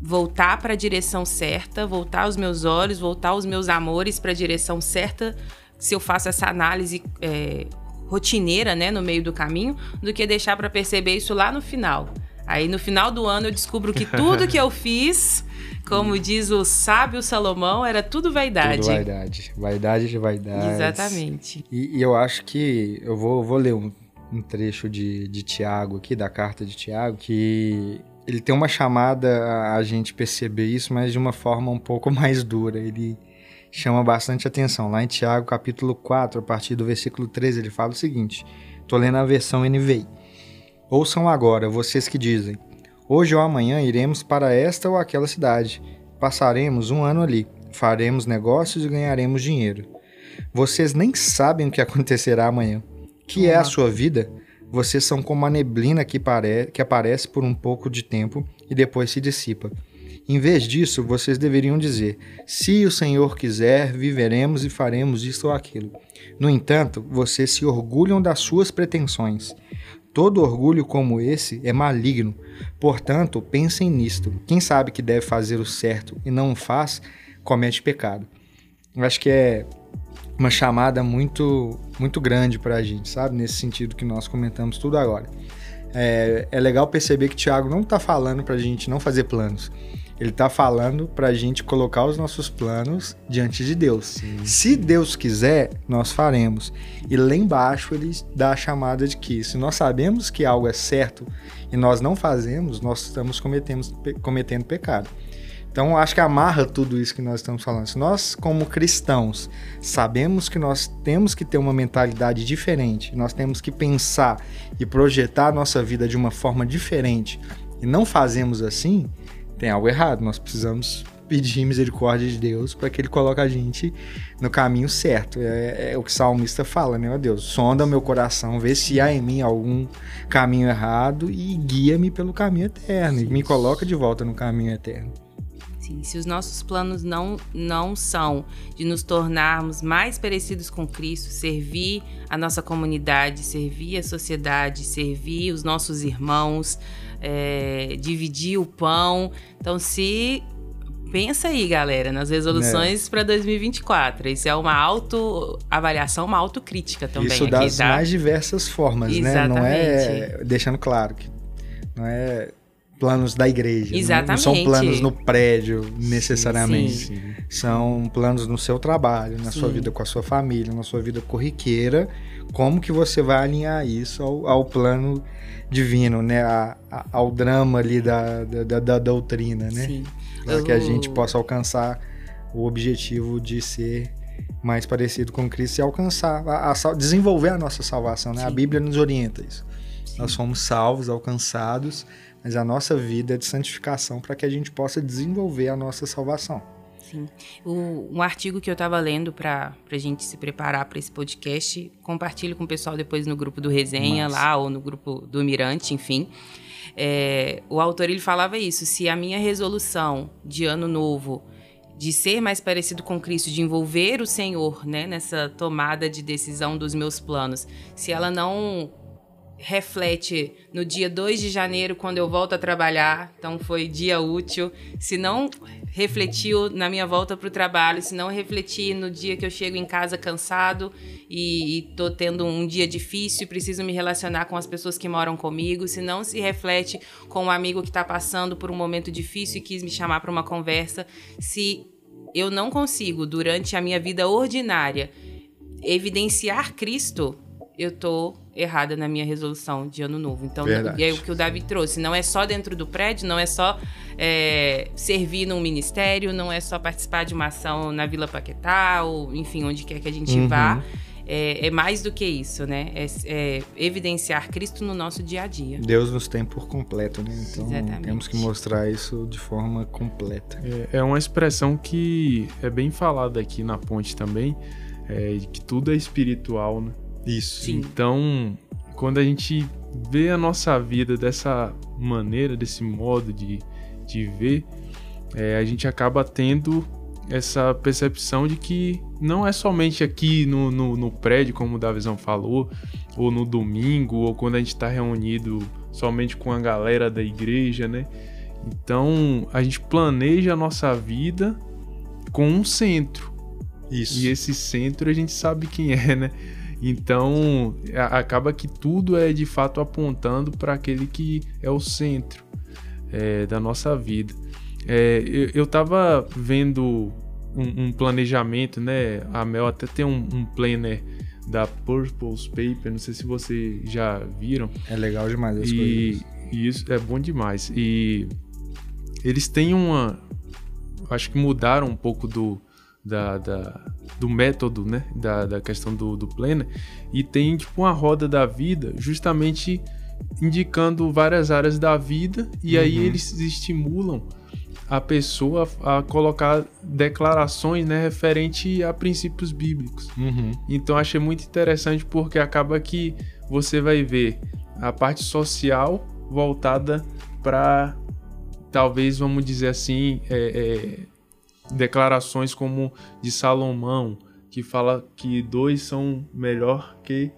voltar para a direção certa, voltar os meus olhos, voltar os meus amores para a direção certa, se eu faço essa análise é, rotineira, né, no meio do caminho, do que deixar para perceber isso lá no final. Aí no final do ano eu descubro que tudo que eu [laughs] fiz, como diz o sábio Salomão, era tudo vaidade. Tudo vaidade. Vaidade de vaidade. Exatamente. E, e, eu acho que eu vou, vou ler um, um trecho de, de Tiago aqui, da carta de Tiago, que ele tem uma chamada a gente perceber isso, mas de uma forma um pouco [laughs] mais dura. Ele chama bastante atenção. Lá em Tiago, capítulo 4, a partir do versículo 13, ele fala o seguinte: estou lendo a versão NVI. Ouçam agora, vocês que dizem: Hoje ou amanhã iremos para esta ou aquela cidade. Passaremos um ano ali, faremos negócios e ganharemos dinheiro. Vocês nem sabem o que [laughs] acontecerá amanhã. Que é a sua vida? Vocês são como a neblina que, que aparece por um pouco de tempo e depois se dissipa. Em vez disso, vocês deveriam dizer: Se o Senhor quiser, viveremos e faremos isto ou aquilo. No entanto, vocês se orgulham das suas pretensões. Todo orgulho como esse é maligno. Portanto, pensem nisto. Quem sabe que deve fazer o certo e não o faz, comete pecado. Eu acho que é uma chamada muito muito grande para a gente, sabe? Nesse sentido que nós comentamos tudo agora. É, é legal perceber que Tiago não está falando para a gente não fazer planos. Ele está falando para a gente colocar os nossos planos diante de Deus. Sim. Se Deus quiser, nós faremos. E lá embaixo ele dá a chamada de que se nós sabemos que algo é certo e nós não fazemos, nós estamos cometendo, cometendo pecado. Então, acho que amarra tudo isso que nós estamos falando. Se nós, como cristãos, sabemos que nós temos que ter uma mentalidade diferente, nós temos que pensar e projetar a nossa vida de uma forma diferente e não fazemos assim, tem algo errado. Nós precisamos pedir misericórdia de Deus para que Ele coloque a gente no caminho certo. É, é, o que o salmista fala, né? Ó Deus, sonda meu coração, vê se há em mim algum caminho errado e guia-me pelo caminho eterno. E me coloca de volta no caminho eterno. Sim, se os nossos planos não, não são de nos tornarmos mais parecidos com Cristo, servir a nossa comunidade, servir a sociedade, servir os nossos irmãos, é, dividir o pão. Então, se pensa aí, galera, nas resoluções é. para 2024. Isso é uma autoavaliação, uma autocrítica também. Isso das tá? mais diversas formas, Exatamente. né? Não é deixando claro que não é planos da igreja. Exatamente. Não, não são planos no prédio, necessariamente. Sim, Sim. São planos no seu trabalho, na sua Sim. vida com a sua família, na sua vida corriqueira. Como que você vai alinhar isso ao, ao plano divino, né? A- a- ao drama ali da, da, da- doutrina, né? Sim. Para que a gente possa alcançar o objetivo de ser mais parecido com Cristo e alcançar, a, a desenvolver a nossa salvação, né? A. Bíblia nos orienta isso. Nós somos salvos, alcançados, mas a nossa vida é de santificação para que a gente possa desenvolver a nossa salvação. Sim. O- um artigo que eu estava lendo para a gente se preparar para esse podcast, compartilho com o pessoal depois no grupo do Resenha Massa. lá, ou no grupo do Mirante, enfim. É, o autor ele falava isso: se a minha resolução de ano novo de ser mais parecido com Cristo, de envolver o Senhor né, nessa tomada de decisão dos meus planos, se ela não reflete no dia 2 de janeiro, quando eu volto a trabalhar, então foi dia útil, se não refletiu na minha volta para o trabalho, se não refletir no dia que eu chego em casa cansado e, e tô tendo um dia difícil preciso me relacionar com as pessoas que moram comigo, se não se reflete com um amigo que está passando por um momento difícil e quis me chamar para uma conversa, se eu não consigo, durante a minha vida ordinária, evidenciar Cristo, eu tô errada na minha resolução de ano novo. Então, Verdade. e é o que o Davi trouxe. Não é só dentro do prédio, não é só é, servir num ministério, não é só participar de uma ação na Vila Paquetá, ou enfim, onde quer que a gente Uhum. vá. É, é mais do que isso, né? É, é evidenciar Cristo no nosso dia a dia. Deus nos tem por completo, né? Então Exatamente. temos que mostrar isso de forma completa. É, é uma expressão que é bem falada aqui na ponte também, é, de que tudo é espiritual, né? Isso. Sim. Então, quando a gente vê a nossa vida dessa maneira, desse modo de, de ver, é, a gente acaba tendo essa percepção de que não é somente aqui no, no, no prédio, como o Davizão falou, ou no domingo, ou quando a gente está reunido somente com a galera da igreja, né? Então, a gente planeja a nossa vida com um centro. Isso. E esse centro a gente sabe quem é, né? Então a- acaba que tudo é de fato apontando para aquele que é o centro é, da nossa vida. É, eu, eu tava vendo um, um planejamento, né? A Mel até tem um, um planner da Purpose Paper, não sei se vocês já viram. É legal demais as E, coisas. e isso é bom demais. E eles têm uma. Acho que mudaram um pouco do, da, da- do método, né? Da, da questão do, do planner. E tem tipo uma roda da vida, justamente indicando várias áreas da vida. E aí Uhum. eles estimulam a pessoa a colocar declarações né, referente a princípios bíblicos. Uhum. Então achei muito interessante porque acaba que você vai ver a parte social voltada para talvez vamos dizer assim é, é, declarações como de Salomão que fala que dois são melhor que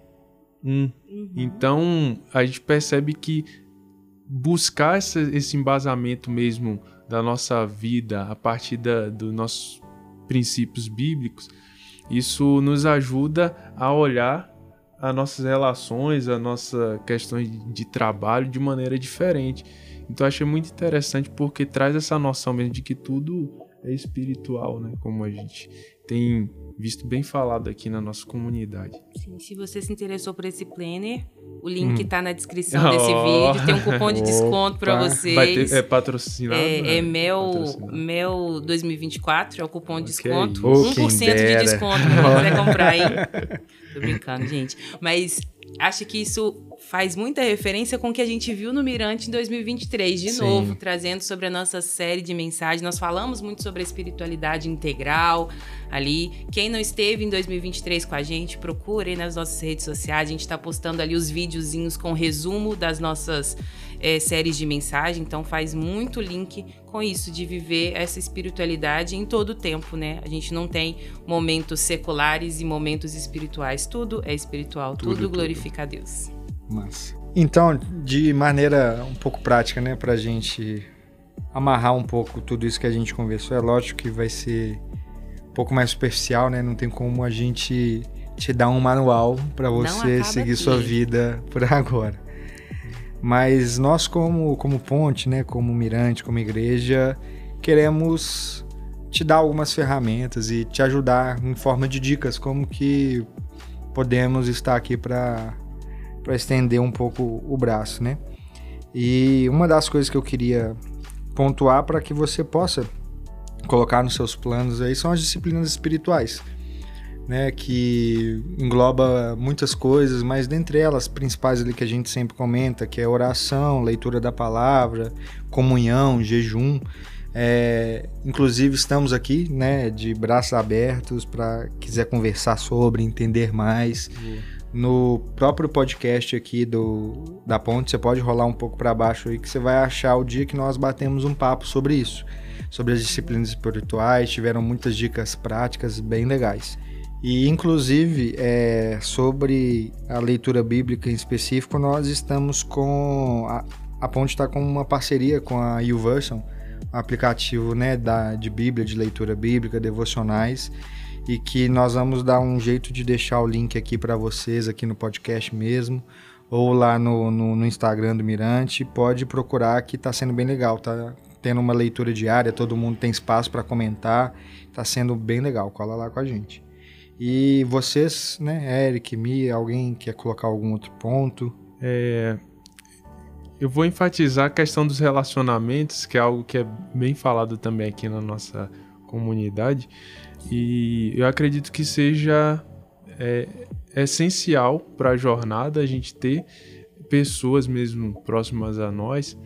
um. Então a gente percebe que buscar essa- esse embasamento mesmo da nossa vida a partir da, dos nossos princípios bíblicos, isso nos ajuda a olhar as nossas relações, a nossa questões de trabalho de maneira diferente. Então achei muito interessante porque traz essa noção mesmo de que tudo espiritual, né? Como a gente tem visto bem falado aqui na nossa comunidade. Sim, se você se interessou por esse planner, o link tá na descrição [laughs] Oh. desse vídeo. Tem um cupom de desconto para vocês. Vai ter, é patrocinado? É, né? é Mel, Patrocinado. Mel 2024, é o cupom de Ok. desconto. Oh, 1% quem de desconto pra quem quiser comprar, hein? [laughs] Tô brincando, gente. Mas acho que isso faz muita referência com o que a gente viu no Mirante em 2023. De Sim. novo, trazendo sobre a nossa série de mensagens. Nós falamos muito sobre a espiritualidade integral ali. Quem não esteve em 2023 com a gente, procure nas nossas redes sociais. A gente tá postando ali os videozinhos com resumo das nossas é, séries de mensagem, então faz muito link com isso, de viver essa espiritualidade em todo o tempo, né? A gente não tem momentos seculares e momentos espirituais, tudo é espiritual, tudo, Tudo, tudo. glorifica a Deus. Massa. Então, de maneira um pouco prática, né, pra gente amarrar um pouco tudo isso que a gente conversou, é lógico que vai ser um pouco mais superficial, né? Não tem como a gente te dar um manual Não você seguir aqui. sua vida por agora. Mas nós, como, como ponte, né, como mirante, como igreja, queremos te dar algumas ferramentas e te ajudar em forma de dicas como que podemos estar aqui para estender um pouco o braço, né? E uma das coisas que eu queria pontuar para que você possa colocar nos seus planos aí são as disciplinas espirituais, né, que engloba muitas coisas, mas dentre elas principais ali que a gente sempre comenta, que é oração, leitura da palavra, comunhão, jejum. É, inclusive estamos aqui, né, de braços abertos para quiser conversar sobre, entender mais. Uhum. No próprio podcast aqui do da Ponte, você pode rolar um pouco para baixo aí que você vai achar o dia que nós batemos um papo sobre isso, sobre as disciplinas espirituais, tiveram muitas dicas práticas bem legais. E inclusive é, sobre a leitura bíblica em específico, nós estamos com a, a Ponte está com uma parceria com a YouVersion aplicativo né, da, de Bíblia, de leitura bíblica, devocionais, e que nós vamos dar um jeito de deixar o link aqui para vocês, aqui no podcast mesmo, ou lá no, no, no Instagram do Mirante. Pode procurar que está sendo bem legal, tá tendo uma leitura diária, todo mundo tem espaço para comentar, está sendo bem legal, cola lá com a gente. E vocês, né, Eric, Mi, alguém quer colocar algum outro ponto? É, eu vou enfatizar a questão dos relacionamentos, que é algo que é bem falado também aqui na nossa comunidade. E eu acredito que seja é, essencial para a jornada a gente ter pessoas mesmo próximas a nós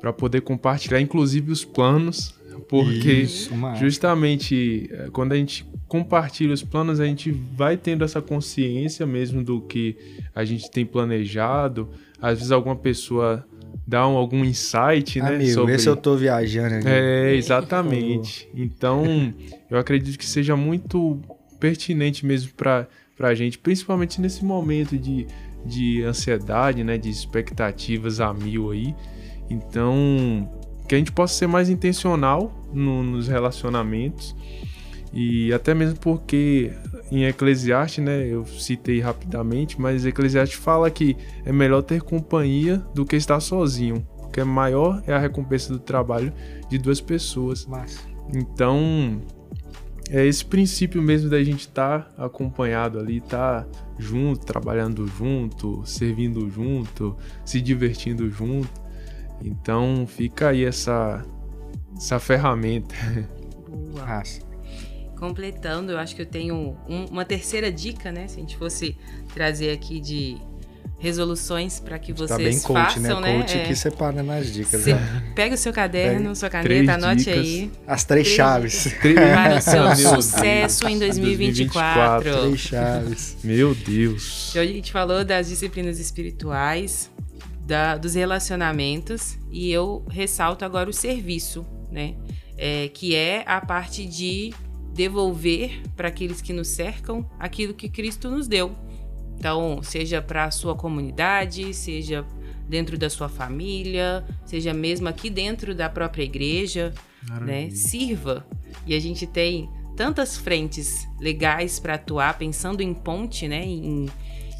para poder compartilhar, inclusive os planos, porque Isso, justamente é, quando a gente compartilha os planos, a gente vai tendo essa consciência mesmo do que a gente tem planejado. Às vezes alguma pessoa dar um, algum insight, né? Amigo, sobre... esse eu tô viajando aqui. É, exatamente. Então, eu acredito que seja muito pertinente mesmo para a gente, principalmente nesse momento de, de ansiedade, né? De expectativas a mil aí. Então, que a gente possa ser mais intencional no, nos relacionamentos e até mesmo porque em Eclesiastes, né, eu citei rapidamente, mas Eclesiastes fala que é melhor ter companhia do que estar sozinho, porque maior é a recompensa do trabalho de duas pessoas. Massa. Então, é esse princípio mesmo da gente estar tá acompanhado ali, estar tá junto, trabalhando junto, servindo junto, se divertindo junto. Então, fica aí essa essa ferramenta. [laughs] Massa. Completando, eu acho que eu tenho um, uma terceira dica, né? Se a gente fosse trazer aqui de resoluções para que vocês tá bem coach, façam, né? né? Coach é. que separa nas dicas. Né? Pega o seu caderno, pega sua caneta, anote dicas, aí. As três, três chaves. [laughs] Para o seu sucesso em 2024. 2024. Três chaves. Meu Deus. Hoje a gente falou das disciplinas espirituais, da, dos relacionamentos e eu ressalto agora o serviço, né? É, que é a parte de devolver para aqueles que nos cercam aquilo que Cristo nos deu. Então, seja para a sua comunidade, seja dentro da sua família, seja mesmo aqui dentro da própria igreja, né? Sirva. E a gente tem tantas frentes legais para atuar, pensando em ponte, né? Em,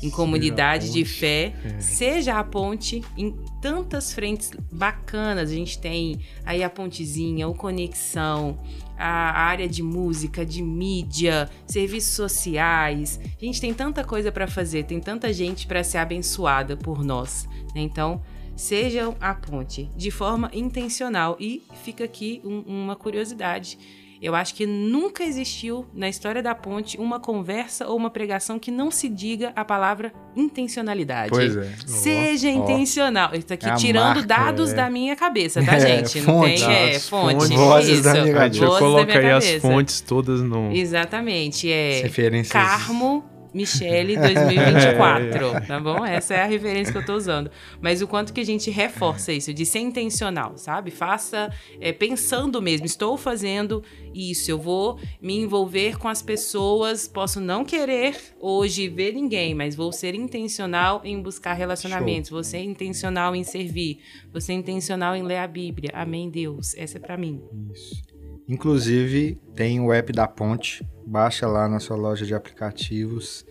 em comunidade de fé, é. seja a ponte em tantas frentes bacanas. A gente tem aí a pontezinha, o conexão, a área de música, de mídia, serviços sociais. A gente tem tanta coisa para fazer, tem tanta gente para ser abençoada por nós. Né? Então, sejam a ponte de forma intencional. E fica aqui um, uma curiosidade eu acho que nunca existiu na história da ponte uma conversa ou uma pregação que não se diga a palavra intencionalidade. Pois é. Seja oh, intencional. Isso aqui é tirando marca, dados é. da minha cabeça, tá, [laughs] é, gente? Não fonte. tem. É, fonte. fonte. Vozes Isso. da minha cabeça. Eu coloquei as fontes todas no. Exatamente. É. Referências. Carmo Michele 2024, [laughs] tá bom? Essa é a referência que eu tô usando. Mas o quanto que a gente reforça isso, de ser intencional, sabe? Faça é, pensando mesmo, estou fazendo isso, eu vou me envolver com as pessoas, posso não querer hoje ver ninguém, mas vou ser intencional em buscar relacionamentos, Show. vou ser intencional em servir, vou ser intencional em ler a Bíblia. Amém, Deus. Essa é para mim. Isso. Inclusive, tem o app da Ponte. Baixa lá na sua loja de aplicativos.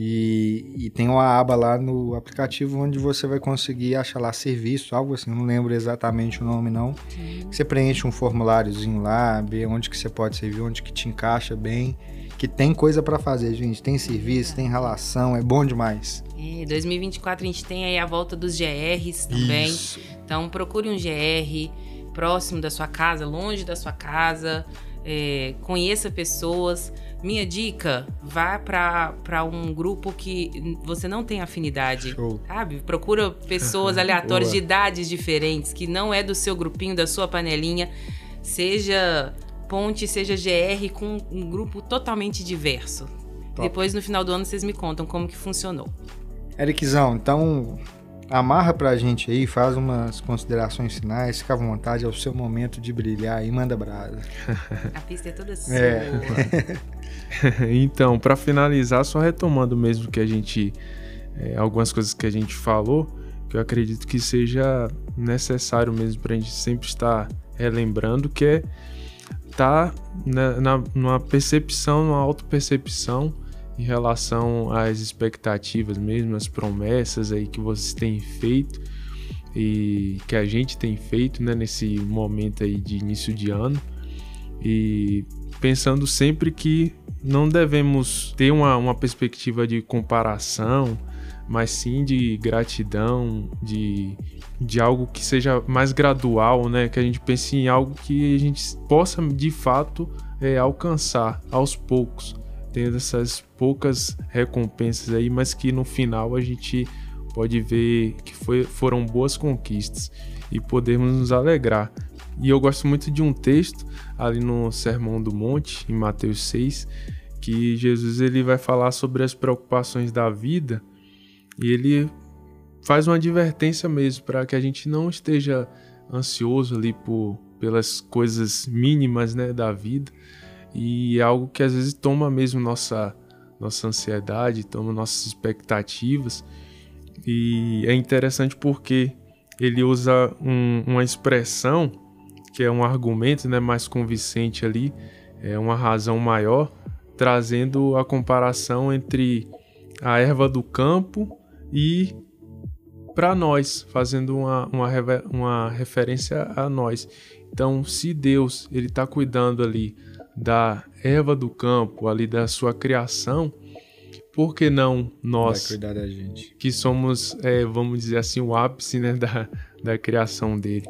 E, e, tem uma aba lá no aplicativo onde você vai conseguir achar lá serviço, algo assim, não lembro exatamente o nome não. Sim. Você preenche um formuláriozinho lá, vê onde que você pode servir, onde que te encaixa bem, que tem coisa para fazer, gente. Tem serviço, tem relação, é bom demais. É, 2024 a gente tem aí a volta dos GRs também. Isso. Então procure um GR próximo da sua casa, longe da sua casa, é, conheça pessoas minha dica, vá para um grupo que você não tem afinidade, Show. sabe? Procura pessoas [laughs] aleatórias de idades diferentes, que não é do seu grupinho, da sua panelinha, seja ponte, seja GR, com um grupo totalmente diverso. Top. Depois, no final do ano, vocês me contam como que funcionou. Ericzão, então amarra pra gente aí, faz umas considerações finais, fica à vontade, é o seu momento de brilhar e manda brasa. [laughs] A pista é toda sua. É. [laughs] então, para finalizar, só retomando mesmo que a gente. É, algumas coisas que a gente falou, que eu acredito que seja necessário mesmo para a gente sempre estar relembrando, que é estar tá na, na, numa percepção, numa autopercepção em relação às expectativas mesmo, as promessas aí que vocês têm feito e que a gente tem feito né, nesse momento aí de início de ano e pensando sempre que não devemos ter uma, uma perspectiva de comparação, mas sim de gratidão, de, de algo que seja mais gradual, né? Que a gente pense em algo que a gente possa de fato é, alcançar aos poucos, tendo essas poucas recompensas aí, mas que no final a gente pode ver que foi, foram boas conquistas e podemos nos alegrar. E eu gosto muito de um texto ali no Sermão do Monte, em Mateus 6, que Jesus ele vai falar sobre as preocupações da vida e ele faz uma advertência mesmo para que a gente não esteja ansioso ali por, pelas coisas mínimas né, da vida e é algo que às vezes toma mesmo nossa, nossa ansiedade, toma nossas expectativas e é interessante porque ele usa um, uma expressão que é um argumento né, mais convincente ali, é uma razão maior, trazendo a comparação entre a erva do campo e para nós, fazendo uma, uma, uma referência a nós. Então, se Deus ele está cuidando ali da erva do campo, ali da sua criação, por que não nós, que somos, é, vamos dizer assim, o ápice né, da, da criação dele?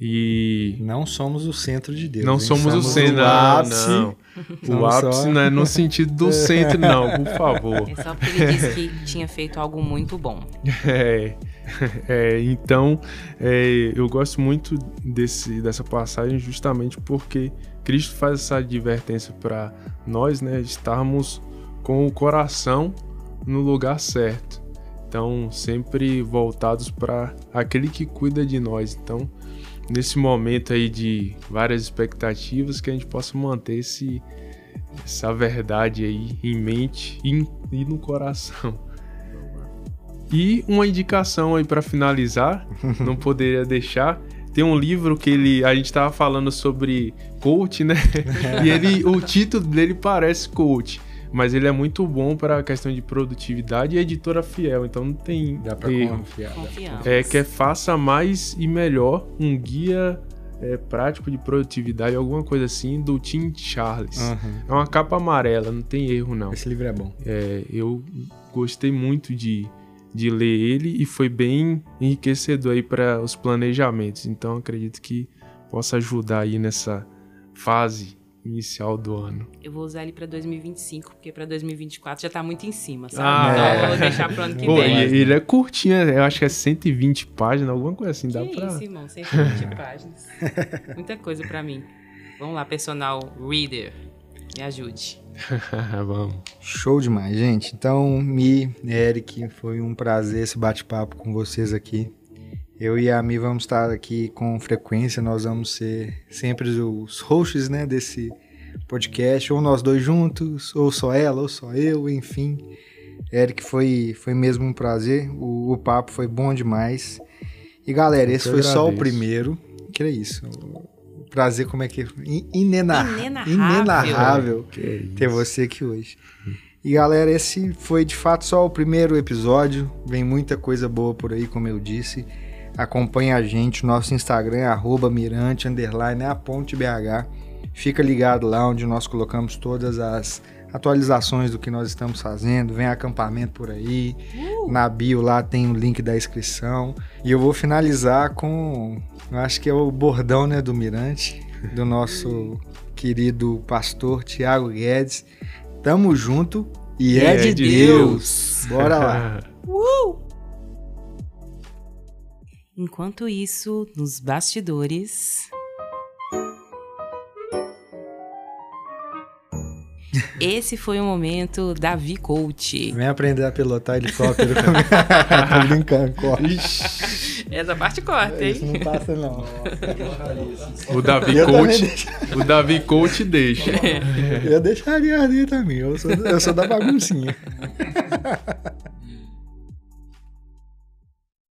E não somos o centro de Deus. Não somos, somos, o centro, o ápice. Não, não. O ápice só... não é no sentido do [laughs] centro, não, por favor. É só porque ele disse que tinha feito algo muito bom. [laughs] É, é então é, eu gosto muito desse, dessa passagem justamente porque Cristo faz essa advertência para nós, né, estarmos com o coração no lugar certo. Então, sempre voltados para aquele que cuida de nós. Então, nesse momento aí de várias expectativas, que a gente possa manter esse, essa verdade aí em mente e, e no coração. E uma indicação aí para finalizar, [laughs] não poderia deixar. Tem um livro que ele a gente estava falando sobre coach, né? [laughs] e ele o título dele parece coach mas ele é muito bom para a questão de produtividade e editora fiel, então não tem Dá pra erro. confiar. É que é faça mais e melhor um guia é, prático de produtividade, alguma coisa assim, do Tim Charles. Uhum. É uma capa amarela, não tem erro não. Esse livro é bom. É, eu gostei muito de, de ler ele e foi bem enriquecedor aí para os planejamentos. Então acredito que possa ajudar aí nessa fase inicial do ano. Eu vou usar ele para 2025, porque para 2024 já tá muito em cima, sabe? Ah, então é. eu vou deixar pro ano que [laughs] Pô, vem. Ele é curtinho, eu acho que é 120 páginas, alguma coisa assim, que dá pra... isso, irmão, 120 [laughs] páginas. Muita coisa para mim. Vamos lá, personal reader, me ajude. [laughs] Vamos. Show demais, gente. Então, Mi, Eric, foi um prazer esse bate-papo com vocês aqui. Eu e a Mi vamos estar aqui com frequência, nós vamos ser sempre os hosts né, desse podcast, ou nós dois juntos, ou só ela, ou só eu, enfim. Eric, foi, foi mesmo um prazer, o, o papo foi bom demais. E galera, eu esse foi agradeço. só o primeiro, que é isso. Prazer, como é que é? Inenarrável, inenarrável ter você aqui hoje. E galera, esse foi de fato só o primeiro episódio. Vem muita coisa boa por aí, como eu disse. Acompanhe a gente, nosso Instagram é arroba mirante, underline, é a ponte BH. Fica ligado lá onde nós colocamos todas as atualizações do que nós estamos fazendo. Vem acampamento por aí. Uh! Na bio lá tem o link da inscrição. E eu vou finalizar com, eu acho que é o bordão né, do Mirante, do nosso querido pastor Tiago Guedes. Tamo junto e, e é, é, de, de Deus. Deus. Bora lá. [laughs] uh! Enquanto isso, nos bastidores. Esse foi o momento Davi Coach. Vem aprender a pilotar helicóptero comigo. [laughs] Tô brincando, corta. Essa parte corta, hein? Isso não passa, não. o Davi Coach. O Davi Coach deixa. Eu deixaria ali também. Eu sou, eu sou da baguncinha. [laughs]